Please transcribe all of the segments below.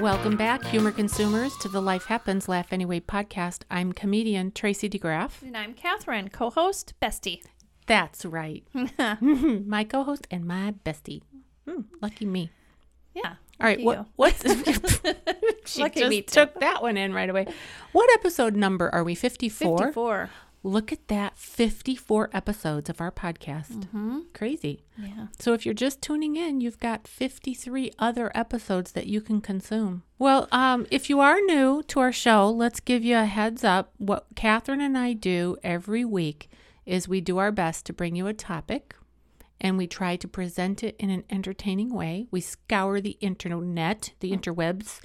Welcome back, humor consumers, to the Life Happens Laugh Anyway podcast. I'm comedian Tracy DeGraff. And I'm Catherine, co host, bestie. That's right. my co host and my bestie. Hmm, lucky me. Yeah. All right, what, you. what's she Lucky just me took that one in right away. What episode number are we? 54? 54. Look at that 54 episodes of our podcast. Mm-hmm. Crazy. Yeah. So if you're just tuning in, you've got 53 other episodes that you can consume. Well, um, if you are new to our show, let's give you a heads up. What Catherine and I do every week is we do our best to bring you a topic and we try to present it in an entertaining way. We scour the internet, the interwebs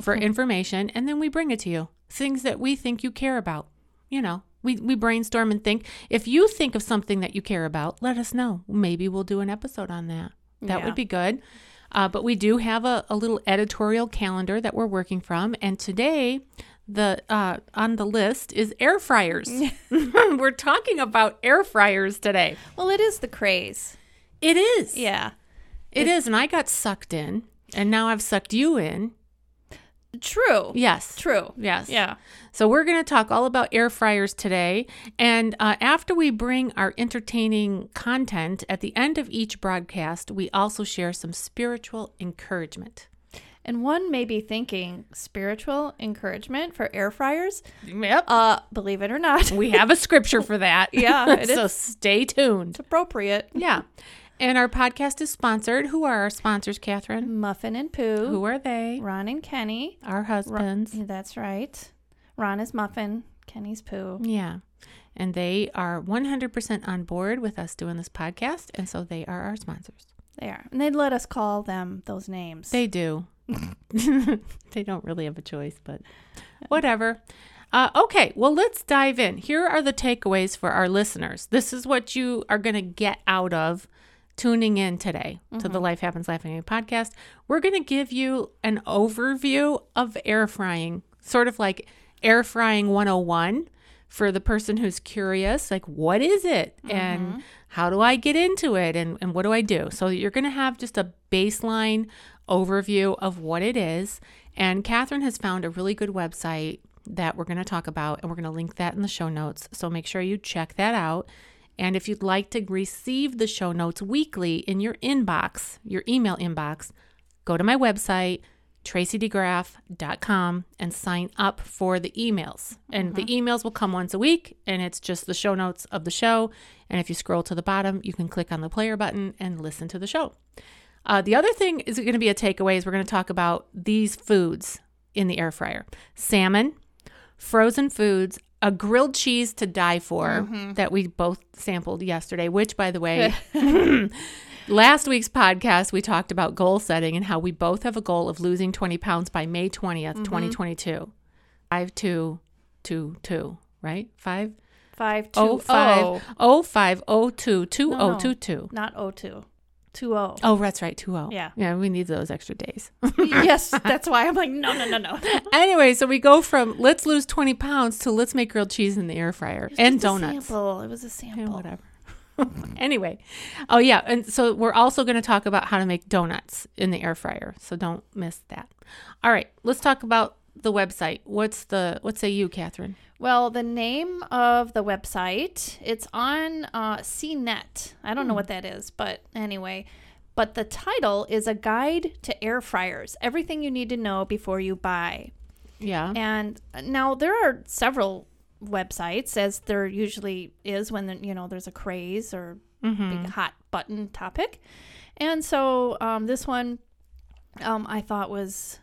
for information, and then we bring it to you. Things that we think you care about. You know, we, we brainstorm and think. If you think of something that you care about, let us know. Maybe we'll do an episode on that. That Yeah. would be good. Uh, but we do have a, a little editorial calendar that we're working from. And today, the uh, on the list is air fryers. we're talking about air fryers today. Well, it is the craze. It is. Yeah. It is. And I got sucked in, and now I've sucked you in. True. Yes. True. Yes. Yeah. So we're going to talk all about air fryers today. And uh, after we bring our entertaining content at the end of each broadcast, we also share some spiritual encouragement. And one may be thinking spiritual encouragement for air fryers. Yep. Uh, believe it or not, we have a scripture for that. Yeah, so is. stay tuned. it's appropriate. Yeah. And our podcast is sponsored. Who are our sponsors, Catherine? Muffin and Pooh. Who are they? Ron and Kenny. Our husbands. Yeah, That's right. Ron is Muffin. Kenny's Pooh. Yeah. And they are 100% on board with us doing this podcast. And so they are our sponsors. They are. And they'd let us call them those names. They do. they don't really have a choice, but whatever. Uh, okay, well, let's dive in. Here are the takeaways for our listeners. This is what you are going to get out of tuning in today to the mm-hmm. Life Happens Laughing podcast. We're going to give you an overview of air frying, sort of like air frying 101 for the person who's curious like what is it? And mm-hmm. how do i get into it? And, and what do i do? So you're going to have just a baseline overview of what it is. And catherine has found a really good website that we're going to talk about and we're going to link that in the show notes. So make sure you check that out and if you'd like to receive the show notes weekly in your inbox your email inbox go to my website tracydegraff.com and sign up for the emails. And the emails will come once a week and it's just the show notes of the show. And if you scroll to the bottom, you can click on the player button and listen to the show. Uh, the other thing is going to be a takeaway is we're going to talk about these foods in the air fryer salmon, frozen foods, a grilled cheese to die for mm-hmm. that we both sampled yesterday, which, by the way, last week's podcast, we talked about goal setting and how we both have a goal of losing 20 pounds by May 20th, mm-hmm. 2022. Five, two, two, two, right? Five, Five two oh, five, oh. oh, five, oh, two, two, No, oh, no. two, two. Not O two. Two O. Oh, that's right, two, oh. Yeah. Yeah, we need those extra days. yes, that's why I'm like, no, no, no, no. anyway, so we go from let's lose 20 pounds to let's make grilled cheese in the air fryer and donuts. sample. It was a sample. whatever. anyway, oh yeah, and so we're also going to talk about how to make donuts in the air fryer. So don't miss that. All right, let's talk about the website. What's the what say you, Catherine? Well, the name of the website, it's on uh, CNET. I don't know what that is, but anyway. But the title is A Guide to Air Fryers Everything You Need to Know Before You Buy. Yeah. And now there are several websites, as there usually is when, you know, there's a craze or Mm-hmm. big hot button topic. And so um, this one um, I thought was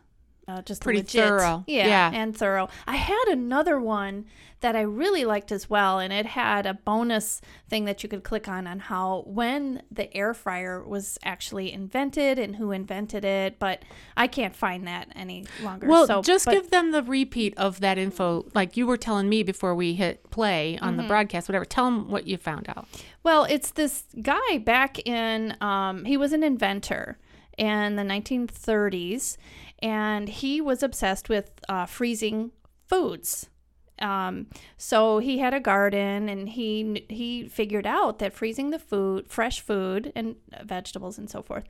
uh, just Pretty legit. thorough. Yeah, Yeah. and thorough. I had another one that I really liked as well, and it had a bonus thing that you could click on on how when the air fryer was actually invented and who invented it. But I can't find that any longer. Well, so, just but- give them the repeat of that info, like you were telling me before we hit play on Mm-hmm. the broadcast. Whatever. Tell them what you found out. Well, it's this guy back in, um, he was an inventor in the 1930s, and he was obsessed with uh, freezing foods. Um, so he had a garden, and he he figured out that freezing the food, fresh food, and vegetables and so forth,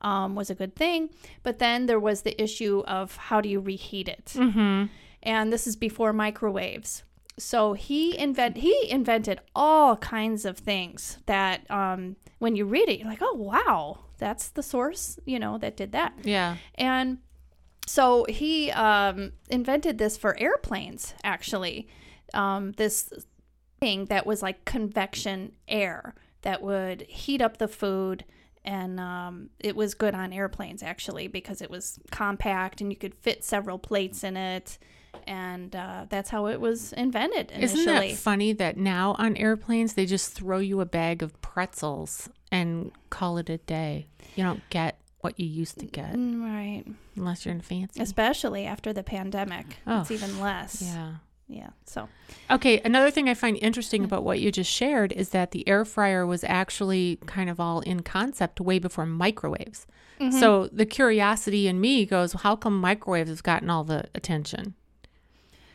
um, was a good thing. But then there was the issue of how do you reheat it? Mm-hmm. and this is before microwaves. So he invent he invented all kinds of things that um, when you read it, you're like, oh wow, that's the source, you know, that did that. Yeah. And so he um, invented this for airplanes, actually. Um, this thing that was like convection air that would heat up the food. And um, it was good on airplanes, actually, because it was compact and you could fit several plates in it. And uh, that's how it was invented initially. Isn't that funny that now on airplanes they just throw you a bag of pretzels and call it a day? You don't get what you used to get Mm, right. unless you're in fancy. Especially after the pandemic. Oh, It's even less. Yeah. Yeah. So, Okay, another thing I find interesting about what you just shared is that the air fryer was actually kind of all in concept way before microwaves. Mm-hmm. So the curiosity in me goes, how come microwaves have gotten all the attention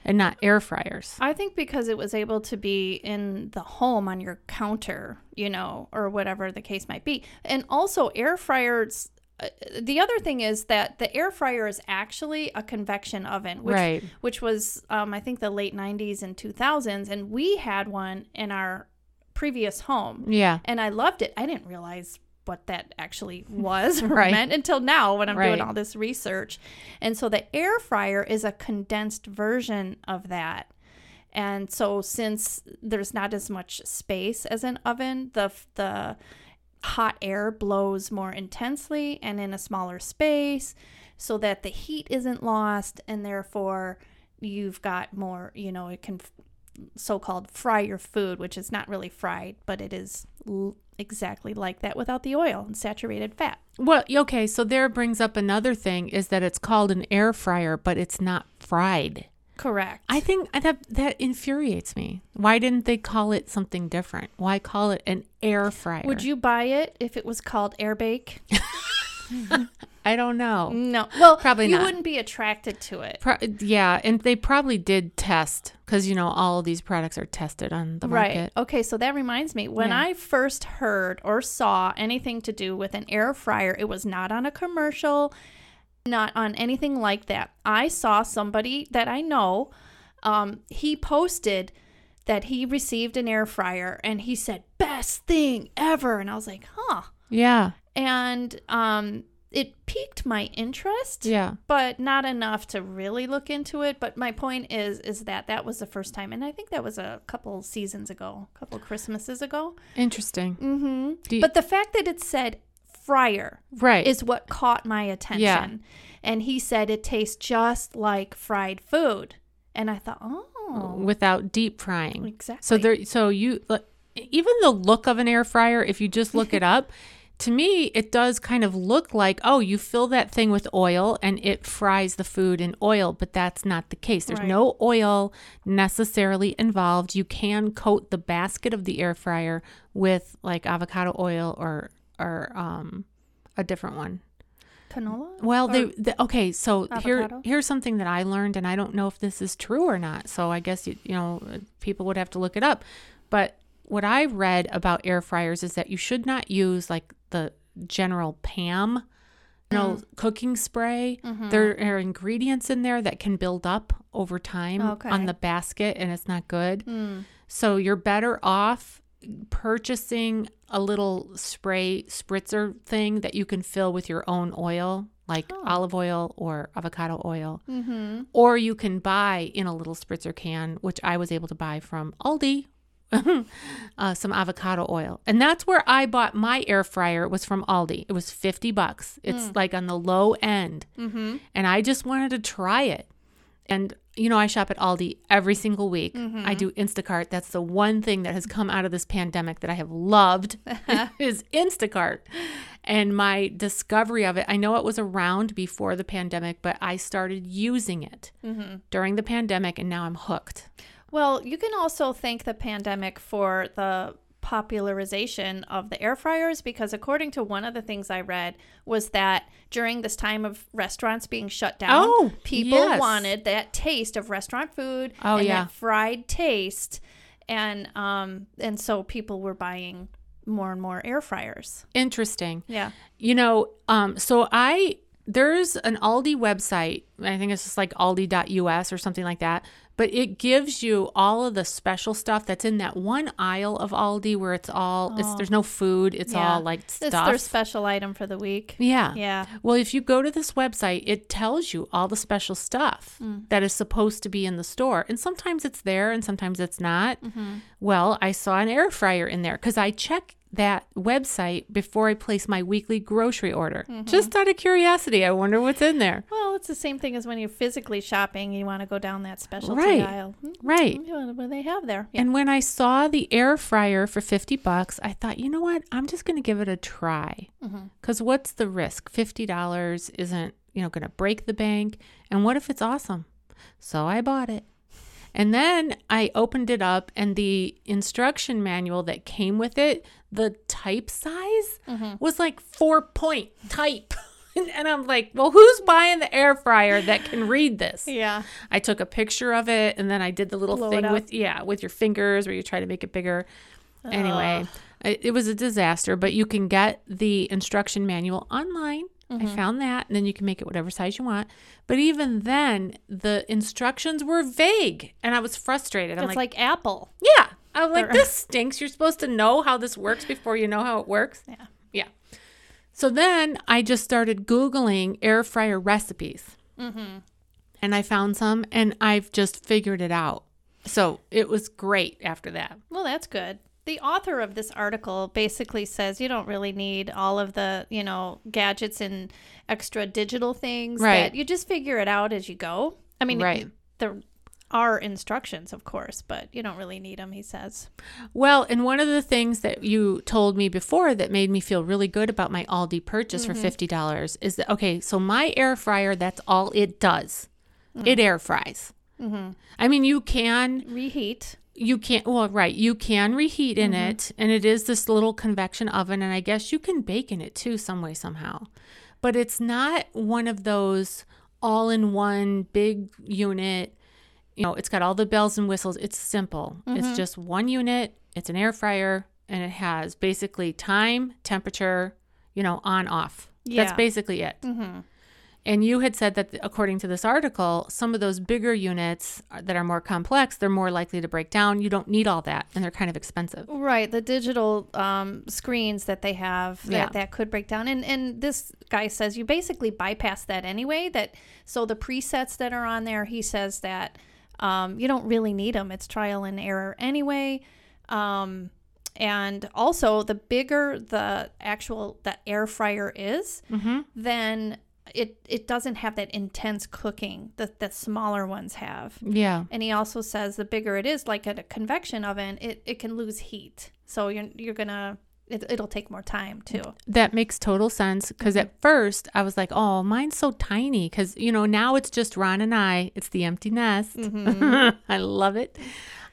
and not air fryers? I think because it was able to be in the home on your counter, you know, or whatever the case might be. And also, air fryers. Uh, the other thing is that the air fryer is actually a convection oven, which Right. which was um, I think the late '90s and 2000s, and we had one in our previous home, Yeah. and I loved it. I didn't realize what that actually was Right. meant until now when I'm Right. doing all this research. And so the air fryer is a condensed version of that. And so since there's not as much space as an oven, the the hot air blows more intensely and in a smaller space so that the heat isn't lost and therefore you've got more, you know, it can so-called fry your food, which is not really fried, but it is l- exactly like that without the oil and saturated fat. Well, okay, so there brings up another thing is that it's called an air fryer, but it's not fried. Correct. I think that that infuriates me. Why didn't they call it something different? Why call it an air fryer? Would you buy it if it was called air bake? I don't know. No. Well, Probably you not. wouldn't be attracted to it. Pro- yeah, and they probably did test because you know all of these products are tested on the Right. market. Okay, so that reminds me. When Yeah. I first heard or saw anything to do with an air fryer, it was not on a commercial, not on anything like that. I saw somebody that I know, um, he posted that he received an air fryer and he said, best thing ever. And I was like, huh. Yeah, And um, it piqued my interest. yeah. but not enough to really look into it. But my point is, is that that was the first time, and I think that was a couple seasons ago, a couple Christmases ago. Interesting. Mm-hmm. You- but the fact that it said fryer right. is what caught my attention. And he said it tastes just like fried food, and I thought, oh, without deep frying. exactly. So there, so you even the look of an air fryer, if you just look it up, to me it does kind of look like oh, you fill that thing with oil and it fries the food in oil, but that's not the case. There's Right. no oil necessarily involved. You can coat the basket of the air fryer with like avocado oil or or um a different one. canola. Well, Or- they, okay. So here, here's something that I learned, and I don't know if this is true or not. So I guess you, you know, people would have to look it up. But what I read about air fryers is that you should not use like the general Pam, you know, cooking spray. There are ingredients in there that can build up over time Okay. on the basket, and it's not good. Mm. So you're better off purchasing a little spray spritzer thing that you can fill with your own oil, like Oh. olive oil or avocado oil. Mm-hmm. Or you can buy in a little spritzer can, which I was able to buy from Aldi. uh, some avocado oil, and that's where I bought my air fryer. It was from Aldi. It was fifty bucks. It's like on the low end, Mm-hmm. and I just wanted to try it. And you know, I shop at Aldi every single week. I mm-hmm. do Instacart. That's the one thing that has come out of this pandemic that I have loved is Instacart. And my discovery of it, I know it was around before the pandemic, but I started using it mm-hmm. during the pandemic and now I'm hooked. Well, you can also thank the pandemic for the popularization of the air fryers because according to one of the things I read was that during this time of restaurants being shut down, Oh, people yes. wanted that taste of restaurant food Oh, and yeah. that fried taste and um and so people were buying more and more air fryers. Interesting. Yeah. You know, um, so I there's an Aldi website. I think it's just like aldi.us or something like that. But it gives you all of the special stuff that's in that one aisle of Aldi where it's all it's there's no food. It's Yeah. all like stuff. It's their special item for the week. yeah. Yeah. Well, if you go to this website, it tells you all the special stuff Mm. that is supposed to be in the store. And sometimes it's there and sometimes it's not. Mm-hmm. Well, I saw an air fryer in there because I check that website before I place my weekly grocery order. Mm-hmm. Just out of curiosity, I wonder what's in there. Well, it's the same thing as when you're physically shopping. You want to go down that specialty Right. aisle. Hmm, Right. What do they have there? Yeah. And when I saw the air fryer for 50 bucks, I thought, you know what? I'm just going to give it a try. Mm-hmm. Because what's the risk? $50 isn't, you know, going to break the bank. And what if it's awesome? So I bought it. And then I opened it up, and the instruction manual that came with it, the type size was like four point type. and I'm like, well, who's buying the air fryer that can read this? Yeah. I took a picture of it and then I did the little Blow thing with yeah, with your fingers where you try to make it bigger. Anyway, it, it was a disaster, but you can get the instruction manual online. Mm-hmm. I found that and then you can make it whatever size you want. But even then, the instructions were vague and I was frustrated. I'm It's like, like, Apple. yeah. I'm like, this stinks. You're supposed to know how this works before you know how it works. Yeah. Yeah. So then I just started Googling air fryer recipes. Mm-hmm. And I found some and I've just figured it out. So it was great after that. Well, that's good. The author of this article basically says you don't really need all of the, you know, gadgets and extra digital things. Right. That you just figure it out as you go. I mean, Right. there are instructions, of course, but you don't really need them, he says. Well, and one of the things that you told me before that made me feel really good about my Aldi purchase for mm-hmm. $50 is that, okay, so my air fryer, that's all it does. It mm. air fries. Mm-hmm. I mean, you can Reheat. You can't well right you can reheat in mm-hmm. it and it is this little convection oven and i guess you can bake in it too some way somehow. But it's not one of those all in one big unit you know it's got all the bells and whistles. It's simple. It's mm-hmm. just one unit it's an air fryer and it has basically time temperature you know on off. Yeah. that's basically it mm-hmm. And you had said that according to this article, some of those bigger units that are more complex, they're more likely to break down. You don't need all that, and they're kind of expensive. Right, the digital um, screens that they have that, Yeah. that could break down, and and this guy says you basically bypass that anyway. That so the presets that are on there, he says that um, you don't really need them. It's trial and error anyway. Um, and also, the bigger the actual the air fryer is, then it it doesn't have that intense cooking that the smaller ones have. Yeah. And he also says the bigger it is, like at a convection oven, it, it can lose heat. So you're you're gonna it, it'll take more time too. That makes total sense because mm-hmm. at first I was like, oh, mine's so tiny because, you know, now it's just Ron and I. It's the empty nest. Mm-hmm. I love it.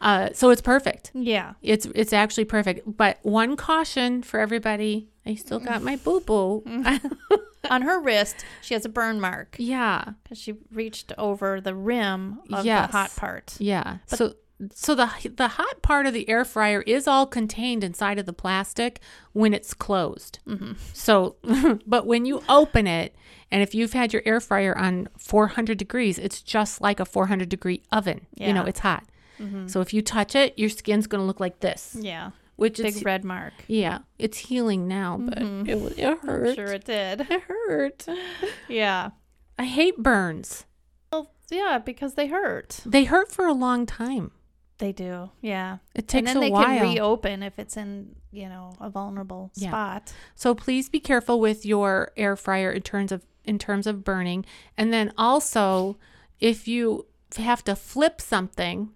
Uh, so it's perfect. Yeah. It's it's actually perfect. But one caution for everybody I still got my boo boo. Mm-hmm. On her wrist, she has a burn mark yeah. because she reached over the rim of Yes. the hot part. Yeah. so so the the hot part of the air fryer is all contained inside of the plastic when it's closed. Mm-hmm. So, but when you open it, and if you've had your air fryer on 400 degrees, it's just like a 400 degree oven. You know, it's hot. Mm-hmm. So if you touch it, your skin's going to look like this, Yeah. Which Big is red mark. yeah, it's healing now, but mm-hmm. it was it hurt. Sure it did. It hurt. Yeah. I hate burns. Well, yeah, because they hurt. They hurt for a long time. They do. Yeah. It takes and then a they while. can reopen if it's in, you know, a vulnerable Yeah. spot. So please be careful with your air fryer in terms of in terms of burning. And then also, if you have to flip something,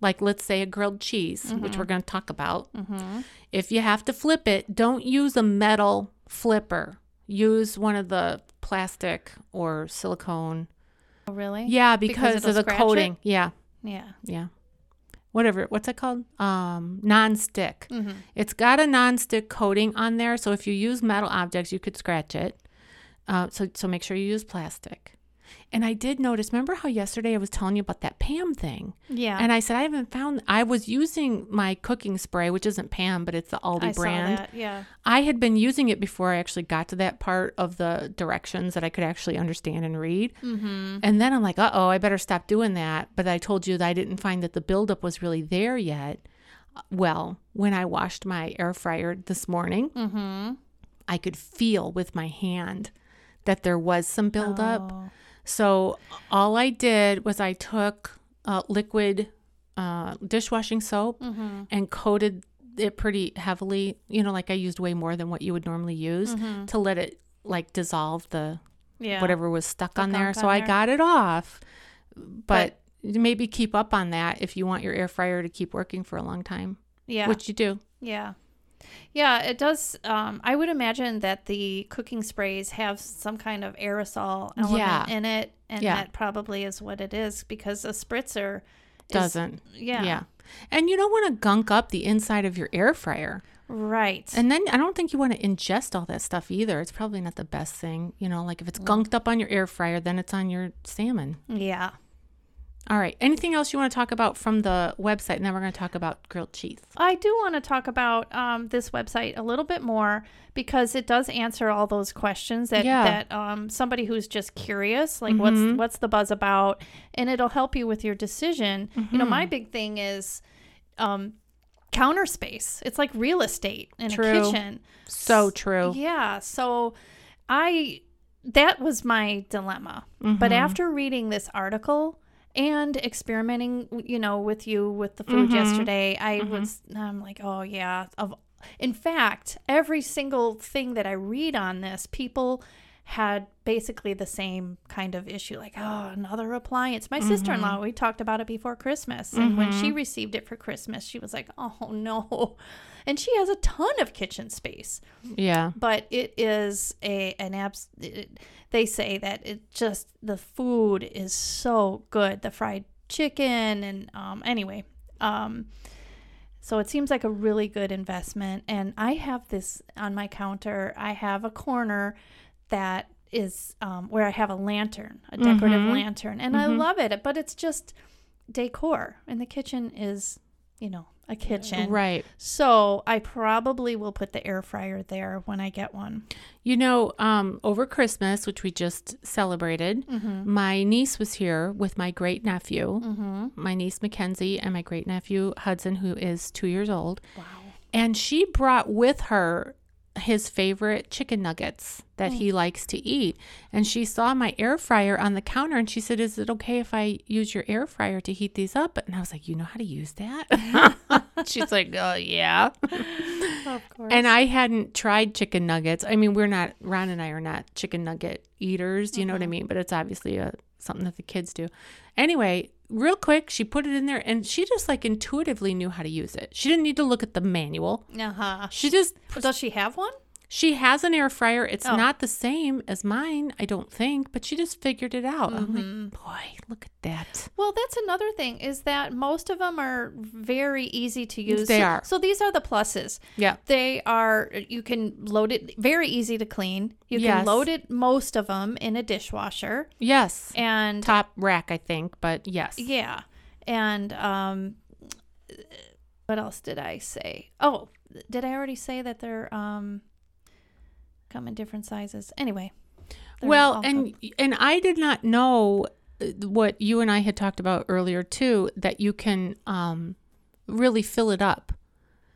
like let's say a grilled cheese, which we're going to talk about, Mm-hmm. if you have to flip it, don't use a metal flipper. Use one of the plastic or silicone. Oh, really? Yeah, Because because, of the scratch it? coating. Yeah, Yeah. yeah. Whatever. What's it called? Um, non-stick. Mm-hmm. It's got a non-stick coating on there, so if you use metal objects, you could scratch it. Uh, so so make sure you use plastic. And I did notice, remember how yesterday I was telling you about that Pam thing? Yeah. And I said, I haven't found, I was using my cooking spray, which isn't Pam, but it's the Aldi I saw brand. that. Yeah. I had been using it before I actually got to that part of the directions that I could actually understand and read. Mm-hmm. And then I'm like, uh oh, I better stop doing that. But I told you that I didn't find that the buildup was really there yet. Well, when I washed my air fryer this morning, Mm-hmm. I could feel with my hand that there was some buildup. Oh. So all I did was I took uh, liquid uh, dishwashing soap Mm-hmm. and coated it pretty heavily. You know, like I used way more than what you would normally use Mm-hmm. to let it like dissolve the Yeah. whatever was stuck on there. gunk So on I got it off. But, maybe keep up on that if you want your air fryer to keep working for a long time, Yeah. which you do. Yeah. Yeah, it does. Um, I would imagine that the cooking sprays have some kind of aerosol element Yeah. in it, and Yeah. that probably is what it is because a spritzer is- Doesn't. Yeah, Yeah. And you don't want to gunk up the inside of your air fryer. right. And then I don't think you want to ingest all that stuff either. It's probably not the best thing. You know, like if it's gunked up on your air fryer, then it's on your salmon. yeah. All right. Anything else you want to talk about from the website? And then we're going to talk about grilled cheese. I do want to talk about um, this website a little bit more because it does answer all those questions that Yeah. that um, somebody who's just curious, like Mhm. what's what's the buzz about, and it'll help you with your decision. You know, Mm-hmm. my big thing is um, counter space. It's like real estate in True. a kitchen. So true. Yeah. So I that was my dilemma. Mm-hmm. But after reading this article and experimenting, you know, with you with the food Mhm. yesterday, I Mhm. was I'm like, "Oh yeah, of in fact, every single thing that I read on this, people had basically the same kind of issue like oh another appliance my sister-in-law we talked about it before christmas and when she received it for christmas she was like oh no and she has a ton of kitchen space Yeah. but it is a an abs. It, they say that it just the food is so good, the fried chicken and um anyway, um so it seems like a really good investment and I have this on my counter. I have a corner that is um, where I have a lantern, a decorative Mhm. lantern, and I Mhm. love it. But it's just decor, and the kitchen is, you know, a kitchen. Right. So I probably will put the air fryer there when I get one. You know, um, over Christmas, which we just celebrated, Mm-hmm. my niece was here with my great nephew, Mm-hmm. my niece Mackenzie, and my great nephew Hudson, who is two years old. Wow. And she brought with her his favorite chicken nuggets that he hmm. likes to eat. And she saw my air fryer on the counter and she said, Is it okay if I use your air fryer to heat these up? And I was like, You know how to use that? She's like, Oh, yeah. Of course. And I hadn't tried chicken nuggets. I mean, we're not, Ron and I are not chicken nugget eaters, you know what I mean? But it's obviously a, something that the kids do. Anyway, real quick, she put it in there and she just like intuitively knew how to use it. She didn't need to look at the manual. uh-huh. She just Does she have one? She has an air fryer. It's Oh. not the same as mine, I don't think, but she just figured it out. I'm Mm-hmm. like, boy, look at that. Well, that's another thing is that most of them are very easy to use. They So- are. So these are the pluses. Yeah. They are you can load it very easy to clean. You can load it most of them in a dishwasher Yes. and Top rack, I think, but yes. Yeah. And um what else did I say? Oh, did I already say that they're um come in different sizes? Anyway. Well, and and I did not know uh, what you and I had talked about earlier too that you can um really fill it up.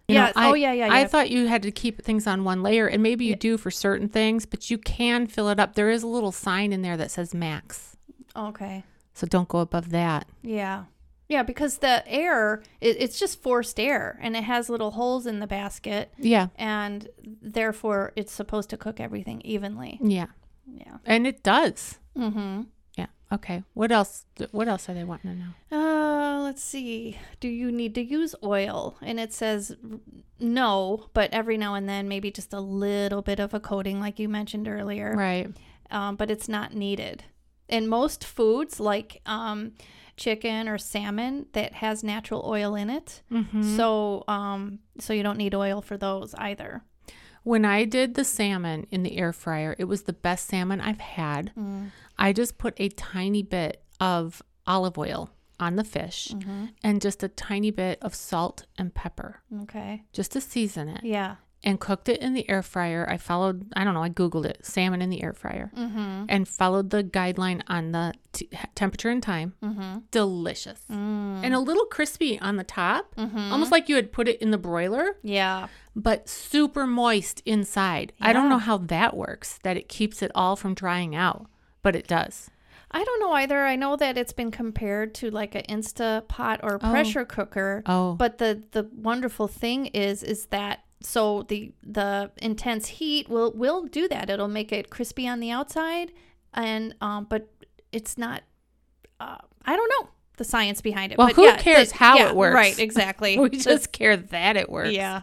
You know, Yeah, I, oh, yeah, yeah, I yeah. thought you had to keep things on one layer, and maybe you do for certain things, but you can fill it up. There is a little sign in there that says max, Okay. so don't go above that. Yeah. Yeah, because the air it, it's just forced air and it has little holes in the basket Yeah, and therefore it's supposed to cook everything evenly. yeah, Yeah. and it does. Mhm. Yeah. Okay. What else? What else are they wanting to know? Uh, let's see. Do you need to use oil? And it says no, but every now and then, maybe just a little bit of a coating, like you mentioned earlier. Right. Um, but it's not needed. And most foods, like um, chicken or salmon, that has natural oil in it. Mm-hmm. So, um, so you don't need oil for those either. When I did the salmon in the air fryer, it was the best salmon I've had. Mm. I just put a tiny bit of olive oil on the fish Mm-hmm. and just a tiny bit of salt and pepper Okay. just to season it Yeah. And cooked it in the air fryer. I followed, I don't know, I Googled it, salmon in the air fryer, Mm-hmm. and followed the guideline on the t- temperature and time. Mm-hmm. Delicious. Mm. And a little crispy on the top, Mm-hmm. almost like you had put it in the broiler, Yeah. but super moist inside. I don't know how that works, that it keeps it all from drying out, but it does. I don't know either. I know that it's been compared to like an Insta pot or Oh. pressure cooker. Oh, But the the wonderful thing is is that so the the intense heat will will do that. It'll make it crispy on the outside, and um, but it's not. Uh, I don't know the science behind it. Well, but who yeah, cares the- how yeah, it works? Right, exactly. we just care that it works. yeah.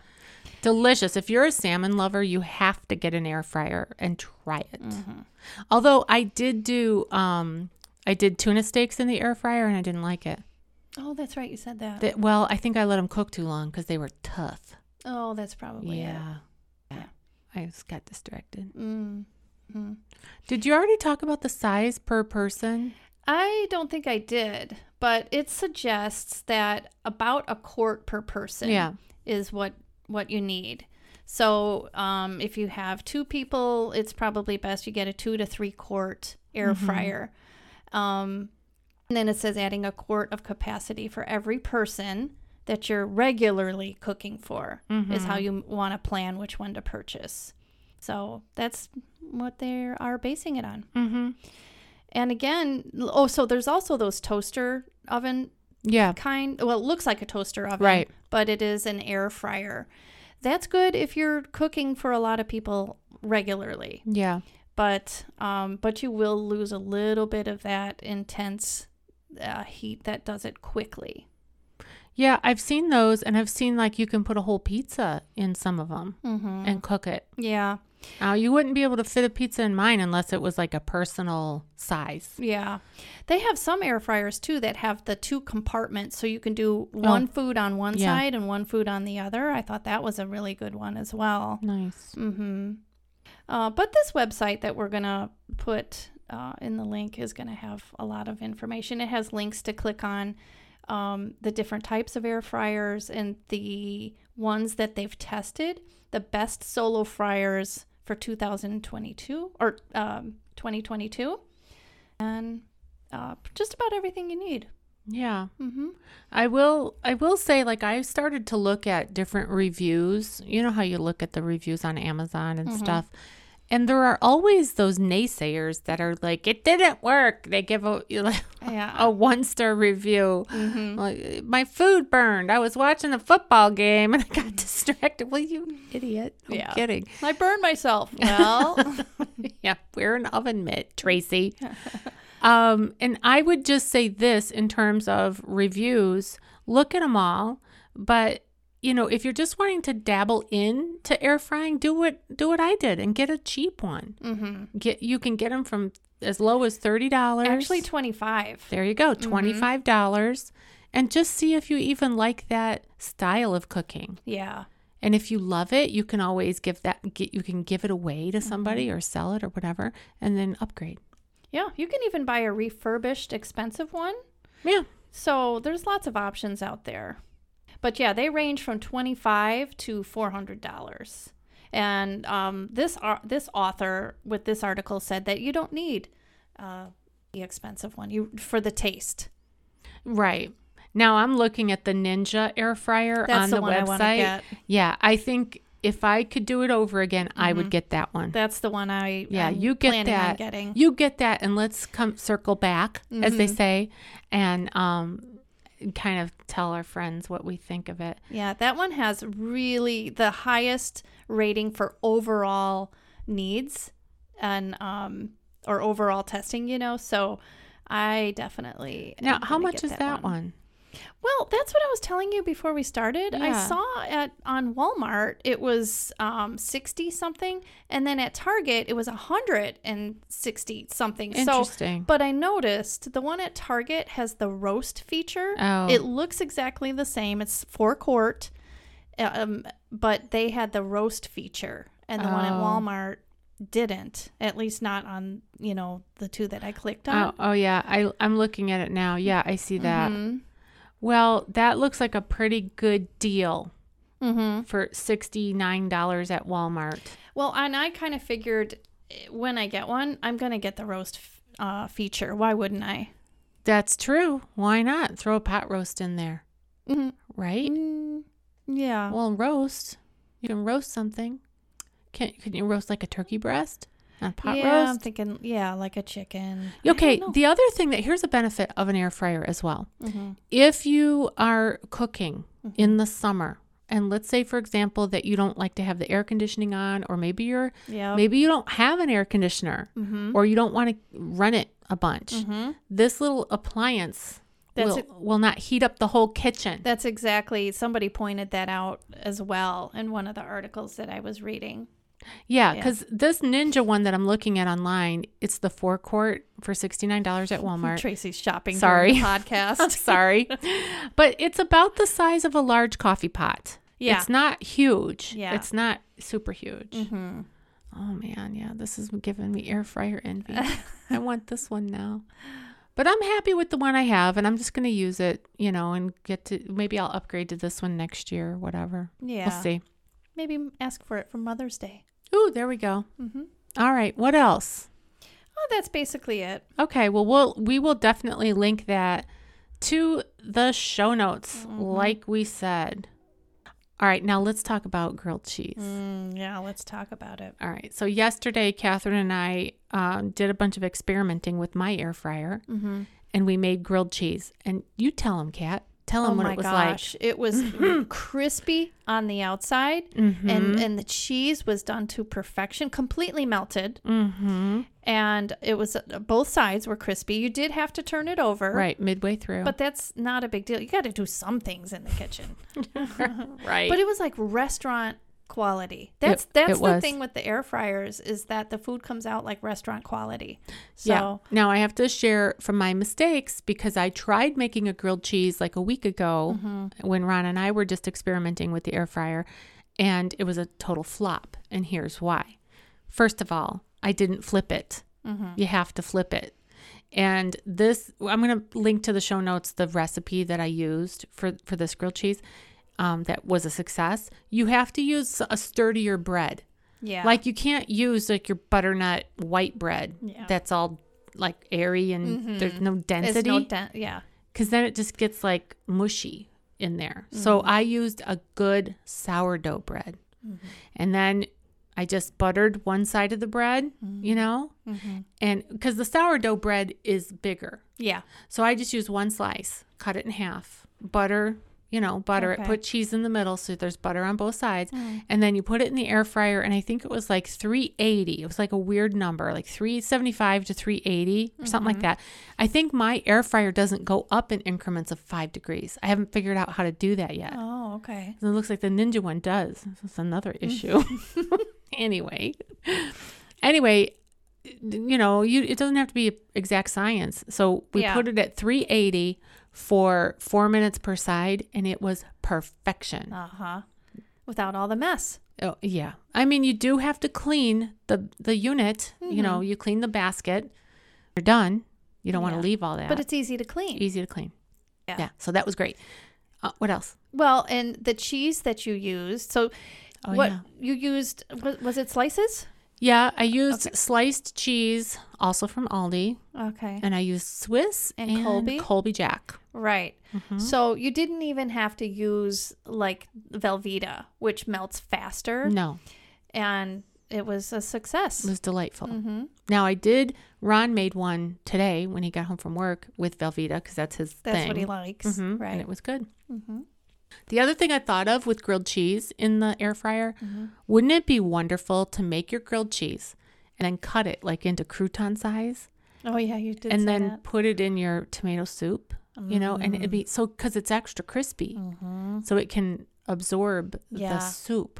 Delicious. If you're a salmon lover, you have to get an air fryer and try it. Mm-hmm. Although I did do um I did tuna steaks in the air fryer and I didn't like it. Oh, that's right. You said that. That- well, I think I let them cook too long cuz they were tough. Oh, that's probably it. yeah. Yeah. I just got distracted. Mm. Mm. Did you already talk about the size per person? I don't think I did, but it suggests that about a quart per person Yeah. is what what you need. So, um, if you have two people, it's probably best you get a two to three quart air Mhm. fryer. Um, and then it says adding a quart of capacity for every person that you're regularly cooking for is how Mhm. you want to plan which one to purchase. So that's what they are basing it on. Mhm. And again, oh, so there's also those toaster oven Yeah. kind. Well, it looks like a toaster oven, Right. But it is an air fryer. That's good if you're cooking for a lot of people regularly. Yeah. But um, but you will lose a little bit of that intense uh, heat that does it quickly. Yeah, I've seen those and I've seen like you can put a whole pizza in some of them Mm-hmm. and cook it. yeah, Now, you wouldn't be able to fit a pizza in mine unless it was like a personal size. yeah. They have some air fryers too that have the two compartments, so you can do one food on one Yeah. side and one food on the other. I thought that was a really good one as well. Nice. Mm-hmm. Uh, but this website that we're gonna put uh, in the link is gonna have a lot of information. It has links to click on um, the different types of air fryers and the ones that they've tested, the best solo fryers for 2022 or um, 2022, and uh, just about everything you need. Yeah. Mm-hmm. I will I will say like I started to look at different reviews. You know how you look at the reviews on Amazon and Mhm. stuff. And there are always those naysayers that are like it didn't work. They give a Yeah. a one-star review. Mm-hmm. Like my food burned. I was watching a football game and I got distracted. Well, you idiot. I'm Yeah. kidding. I burned myself. Well. yeah, wear an oven mitt, Tracy. um, and I would just say this in terms of reviews: look at them all, but you know, if you're just wanting to dabble in to air frying, do what do what I did and get a cheap one. mm-hmm. Get you can get them from as low as thirty dollars. Actually, 25. there you go, twenty five dollars, and just see if you even like that style of cooking. Yeah. And if you love it, you can always give that get you can give it away to somebody or sell it or whatever and then upgrade. Yeah, you can even buy a refurbished expensive one. Yeah. So there's lots of options out there. But yeah, they range from 25 to $400. And um, this ar- this author with this article said that you don't need uh, the expensive one you for the taste. Right. Now I'm looking at the Ninja air fryer That's on the, the, one I want to website. get. Yeah, I think if I could do it over again, I would get that one. That's the one I Yeah, I'm you get that. getting. You get that and let's come circle back as they Mhm. say and um kind of tell our friends what we think of it. Yeah, that one has really the highest rating for overall needs and um or overall testing, you know. So I definitely Now, how much is that one? Well, that's what I was telling you before we started. I saw at on Walmart it was um 60 something and then at Target it was 160 something. So Interesting. but I noticed the one at Target has the roast feature. Oh. It looks exactly the same. It's four quart, um, but they had the roast feature, and the one at Oh. Walmart didn't. At least not on you know the two that I clicked Oh, on. oh yeah. I I'm looking at it now. Yeah, I see that. Mhm. Well, that looks like a pretty good deal Mm-hmm. for $69 at Walmart. Well, and I kind of figured eh, when I get one, I'm gonna get the roast uh, feature. Why wouldn't I? That's true. Why not? Throw a pot roast in there, Mhm. right? Mm, yeah. Well, roast. You can roast something. Can can you roast like a turkey breast? Not pot yeah, I'm thinking, yeah, like a chicken. Okay, the other thing that here's a benefit of an air fryer as well. Mhm. If you are cooking Mm-hmm. in the summer, and let's say for example that you don't like to have the air conditioning on, or maybe you're Yeah. maybe you don't have an air conditioner, Mm-hmm. or you don't want to run it a bunch. Mm-hmm. This little appliance will, it. will not heat up the whole kitchen. That's exactly. Somebody pointed that out as well in one of the articles that I was reading. Yeah, Yeah. because this Ninja one that I'm looking at online, it's the four quart for $69 at Walmart. Tracy's shopping. Sorry. podcast. Sorry. But it's about the size of a large coffee pot. Yeah. It's not huge. Yeah. It's not super huge. mm-hmm. Oh man, yeah, this is giving me air fryer envy. I want this one now. But I'm happy with the one I have and I'm just going to use it, you know, and get to maybe I'll upgrade to this one next year or whatever. Yeah. We'll see. Maybe ask for it for Mother's Day. Ooh, there we go. Mm-hmm. All right, what else? Oh, that's basically it. Okay, well we'll we will definitely link that to the show notes Mhm. like we said. All right, now let's talk about grilled cheese. Mm, yeah, let's talk about it. All right, so yesterday Catherine and I um, did a bunch of experimenting with my air fryer, Mm-hmm. and we made grilled cheese. And you tell them, Kat, tell them Oh what my it was gosh, it was crispy on the outside. Mm-hmm. and and the cheese was done to perfection, completely melted, mm-hmm. and it was uh, both sides were crispy. You did have to turn it over, right midway through, But that's not a big deal. You got to do some things in the kitchen. right. But it was like restaurant quality. That's It- that's it the was. thing with the air fryers is that the food comes out like restaurant quality. So yeah. Now I have to share from my mistakes because I tried making a grilled cheese like a week ago Mm-hmm. when Ron and I were just experimenting with the air fryer, and it was a total flop. And here's why. First of all, I didn't flip it. Mhm. You have to flip it. And this, I'm going to link to the show notes the recipe that I used for for this grilled cheese. Um, that was a success. You have to use a sturdier bread. yeah, Like you can't use like your butternut white bread Yeah. that's all like airy and there's no density no den- yeah. because then it just gets like mushy in there. So Mm-hmm. I used a good sourdough bread. Mm-hmm. And then I just buttered one side of the bread, you know, Mm-hmm. and because the sourdough bread is bigger. Yeah. So I just used one slice, cut it in half, butter, you know, butter it, put cheese in the middle so there's butter on both sides. Mm. And then you put it in the air fryer and I think it was like 380. It was like a weird number, like 375 to 380 or something Mm-hmm. like that. I think my air fryer doesn't go up in increments of 5 degrees. I haven't figured out how to do that yet. Oh, okay. It looks like the Ninja one does. That's another issue. anyway, anyway, you know, you it doesn't have to be exact science. So we Yeah. put it at 380 for four minutes per side, and it was perfection. Uh huh. Without all the mess. Oh yeah, I mean, you do have to clean the the unit. You know, you clean the basket. You're done. You don't want to leave all that. But it's easy to clean. easy to clean. Yeah. yeah so that was great. Uh, what else? Well, and the cheese that you used. So, Oh what yeah. you used was, was it slices? Yeah, I used sliced cheese, also from Aldi, Okay. and I used Swiss And and, Colby? Colby Jack. Right. Mm-hmm. So you didn't even have to use like Velveeta, which melts faster, No, and it was a success. it was delightful. mm-hmm. Now I did. Ron made one today when he got home from work with Velveeta because that's his That's thing. what he likes, Mhm, right? And it was good. mm-hmm. The other thing I thought of with grilled cheese in the air fryer, Mm-hmm. wouldn't it be wonderful to make your grilled cheese and then cut it like into crouton size Oh yeah, you did. and then that. put it in your tomato soup, you know, and it'd be so because it's extra crispy, Mhm. so it can absorb Yeah. the soup.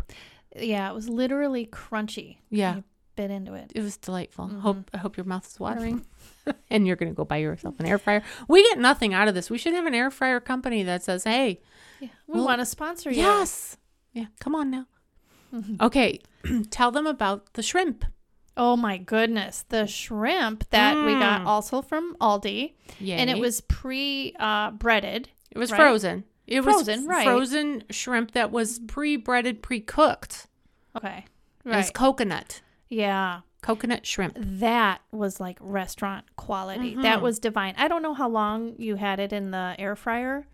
yeah, it was literally crunchy. Yeah. Bit into it. It was delightful. Mm-hmm. Hope I hope your mouth is watering. and you're gonna go buy yourself an air fryer. We get nothing out of this. We should have an air fryer company that says, "Hey, Yeah, we Well, want to sponsor you. yes, yeah, come on now." Okay, tell them about the shrimp. Oh my goodness, the shrimp that we got Mm. also from Aldi, and it was pre uh, breaded. it was right? frozen. It Frozen, was right. frozen shrimp that was pre-breaded, pre-cooked. Okay, It was coconut, Yeah, coconut shrimp. that was like restaurant quality. Mm-hmm. That was divine. I don't know how long you had it in the air fryer.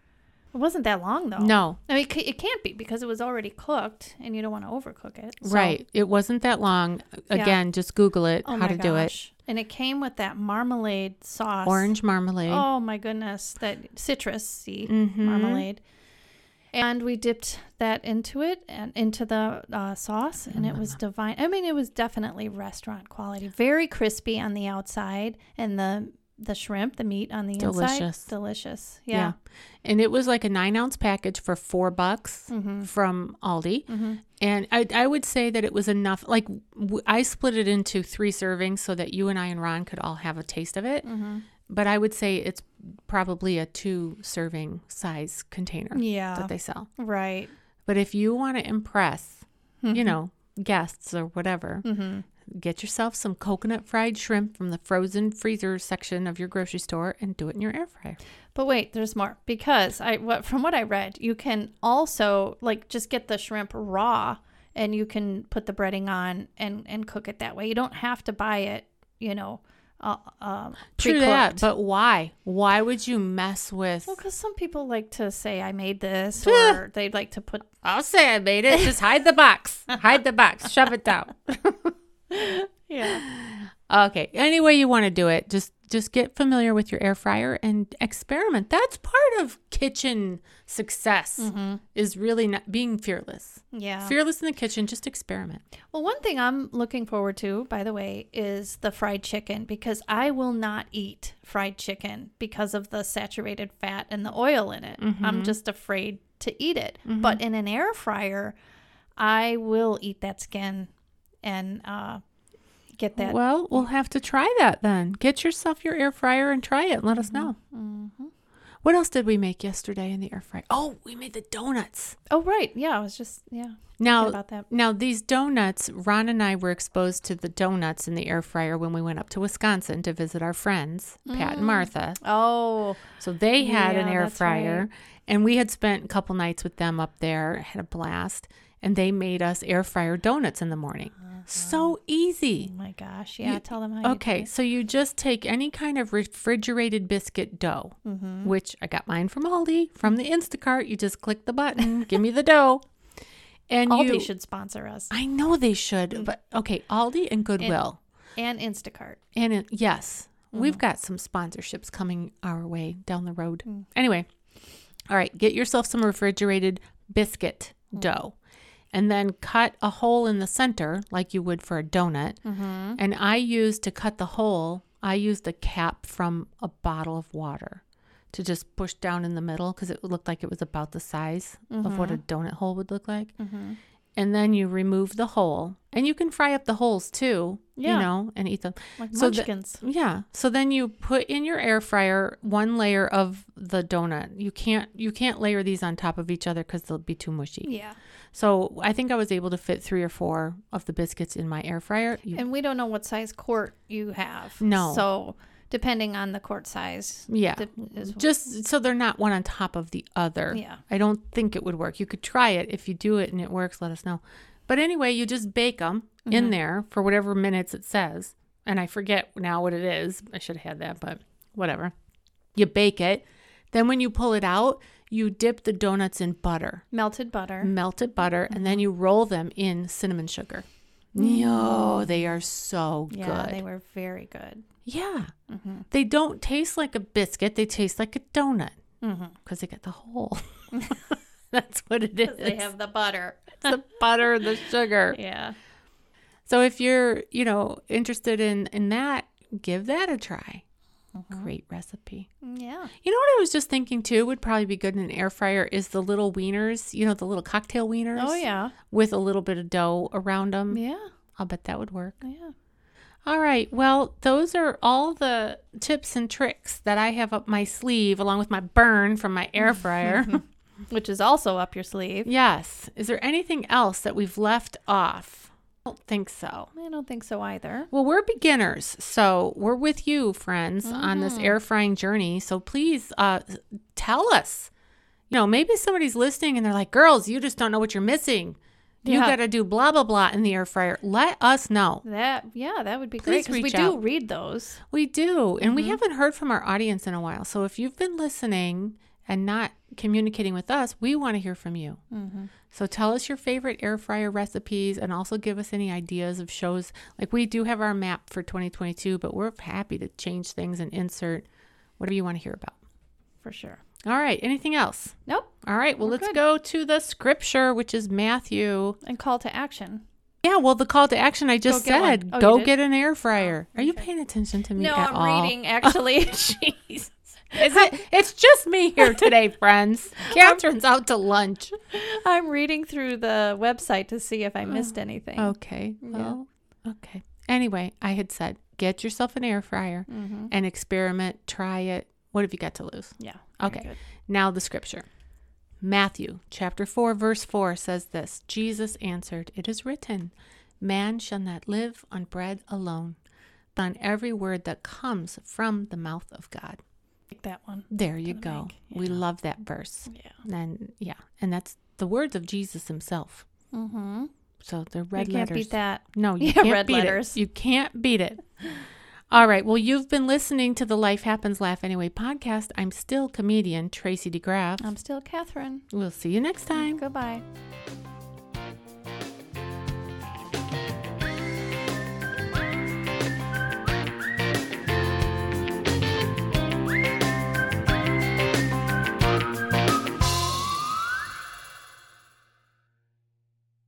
It wasn't that long though. No, I mean, it can't be because it was already cooked, and you don't want to overcook it. So- right. It wasn't that long. Yeah. Again, just Google it Oh how to do it. gosh. And it came with that marmalade sauce. Orange marmalade. Oh my goodness, that citrusy Mhm. marmalade. And we dipped that into it and into the uh, sauce, and it was divine. I mean, it was definitely restaurant quality. Very crispy on the outside, and the the shrimp, the meat on the inside, Delicious. delicious. Yeah. Yeah. And it was like a nine ounce package for four bucks Mm-hmm. from Aldi. Mm-hmm. And I, I would say that it was enough. Like, w- I split it into three servings so that you and I and Ron could all have a taste of it. Mm-hmm. But I would say it's probably a two serving size container Yeah. that they sell. right. But if you want to impress, you know, guests or whatever, Mm-hmm. Get yourself some coconut fried shrimp from the frozen freezer section of your grocery store and do it in your air fryer. But wait, there's more because I what from what I read, you can also like just get the shrimp raw and you can put the breading on and and cook it that way. You don't have to buy it, you know, uh, uh, True that, but why? Why would you mess with? well, because some people like to say I made this, or they'd like to put. I'll say I made it. Just hide the box. Hide the box. Shove it down. Yeah. Okay. Any way you want to do it, just just get familiar with your air fryer and experiment. That's part of kitchen success. Mm-hmm. Is really not being fearless. Yeah. Fearless in the kitchen. Just experiment. Well, one thing I'm looking forward to, by the way, is the fried chicken because I will not eat fried chicken because of the saturated fat and the oil in it. I'm mm-hmm. just afraid to eat it. Mm-hmm. But in an air fryer, I will eat that skin and uh, get that. Well, we'll have to try that then. Get yourself your air fryer and try it. And let us know. Mm-hmm. What else did we make yesterday in the air fryer? Oh, we made the donuts. Oh, right. Yeah, I was just, yeah. Now, about that. now these donuts, Ron and I were exposed to the donuts in the air fryer when we went up to Wisconsin to visit our friends, Pat and Martha. Oh, So they had an Mm. Air fryer, right. and we had spent a couple nights with them up there, had a blast, and they made us air fryer donuts in the morning. So easy. oh my gosh. Yeah, You- tell them how you Okay, so you just take any kind of refrigerated biscuit dough, Mm-hmm. which I got mine from Aldi from the Instacart. You just click the button, give me the dough, and Aldi you. should sponsor us I know they should, Mm. but okay, Aldi and Goodwill, and Instacart. and, it, yes, Mm-hmm. we've got some sponsorships coming our way down the road. Mm. Anyway, all right, get yourself some refrigerated biscuit Mm. dough. And then cut a hole in the center like you would for a donut. Mm-hmm. And I used to cut the hole, I used a cap from a bottle of water to just push down in the middle because it looked like it was about the size of what a donut hole would look like. Mm-hmm. And then you remove the hole. And you can fry up the holes too, Yeah. you know, and eat them. Like So the- munchkins. Yeah. So then you put in your air fryer one layer of the donut. You can't you can't layer these on top of each other because they'll be too mushy. yeah. So I think I was able to fit three or four of the biscuits in my air fryer. You, And we don't know what size quart you have. No. So depending on the quart size. yeah. is- Just so they're not one on top of the other. Yeah. I don't think it would work. You could try it. If you do it and it works, let us know. But anyway, you just bake them Mm-hmm. in there for whatever minutes it says. And I forget now what it is. I should have had that, but whatever. You bake it. Then when you pull it out, you dip the donuts in butter, melted butter. melted butter, and Mm-hmm. then you roll them in cinnamon sugar. Yo, they are so Yeah, good. they were very good. yeah. Mm-hmm. They don't taste like a biscuit. They taste like a donut Mm-hmm. because they get the hole. That's what it is. They have the butter. the butter, and the sugar. Yeah. So if you're, you know, interested in in that, give that a try. Mm-hmm. Great recipe. Yeah. You know what I was just thinking too would probably be good in an air fryer is the little wieners, you know, the little cocktail wieners. Oh yeah. With a little bit of dough around them. Yeah. I'll bet that would work. Yeah. All right. Well, those are all the tips and tricks that I have up my sleeve along with my burn from my air fryer. which is also up your sleeve. Yes. Is there anything else that we've left off? I don't think so. I don't think so either. Well, we're beginners, so we're with you, friends, on this Mm-hmm. air frying journey. So please uh, tell us. You know, maybe somebody's listening and they're like, girls, you just don't know what you're missing. You Yeah. got to do blah, blah, blah in the air fryer. Let us know. That yeah, that would be Please great because we reach do read those. We do. And Mm-hmm. we haven't heard from our audience in a while. So if you've been listening and not communicating with us, we want to hear from you. Mm-hmm. So tell us your favorite air fryer recipes and also give us any ideas of shows. Like we do have our map for 2022, but we're happy to change things and insert whatever you want to hear about. For sure. All right. Anything else? Nope. All right. Well, We're let's good. go to the scripture, which is Matthew. And call to action. Yeah. Well, the call to action I just one. said Oh, go get an air oh, fryer. Are you paying attention to me No, at I'm all? reading actually. Jeez. Is it? It's just me here today, friends. Catherine's out to lunch. I'm reading through the website to see if I missed anything. Okay. Yeah. Well, okay. Anyway, I had said get yourself an air fryer Mm-hmm. and experiment, try it. What have you got to lose? Yeah. Okay. good. Now the scripture. Matthew chapter 4 verse 4 says this. Jesus answered, "It is written, man shall not live on bread alone, but on every word that comes from the mouth of God." That one. There you go. make, We love that verse. Yeah. And yeah, and that's the words of Jesus himself. Mm-hmm. So they're red you can't letters. beat that. No, you Yeah, can't red beat letters. it. You can't beat it. All right. Well, you've been listening to the Life Happens Laugh Anyway podcast. I'm still comedian Tracy DeGraff. I'm still Catherine. we'll see you next time. Goodbye.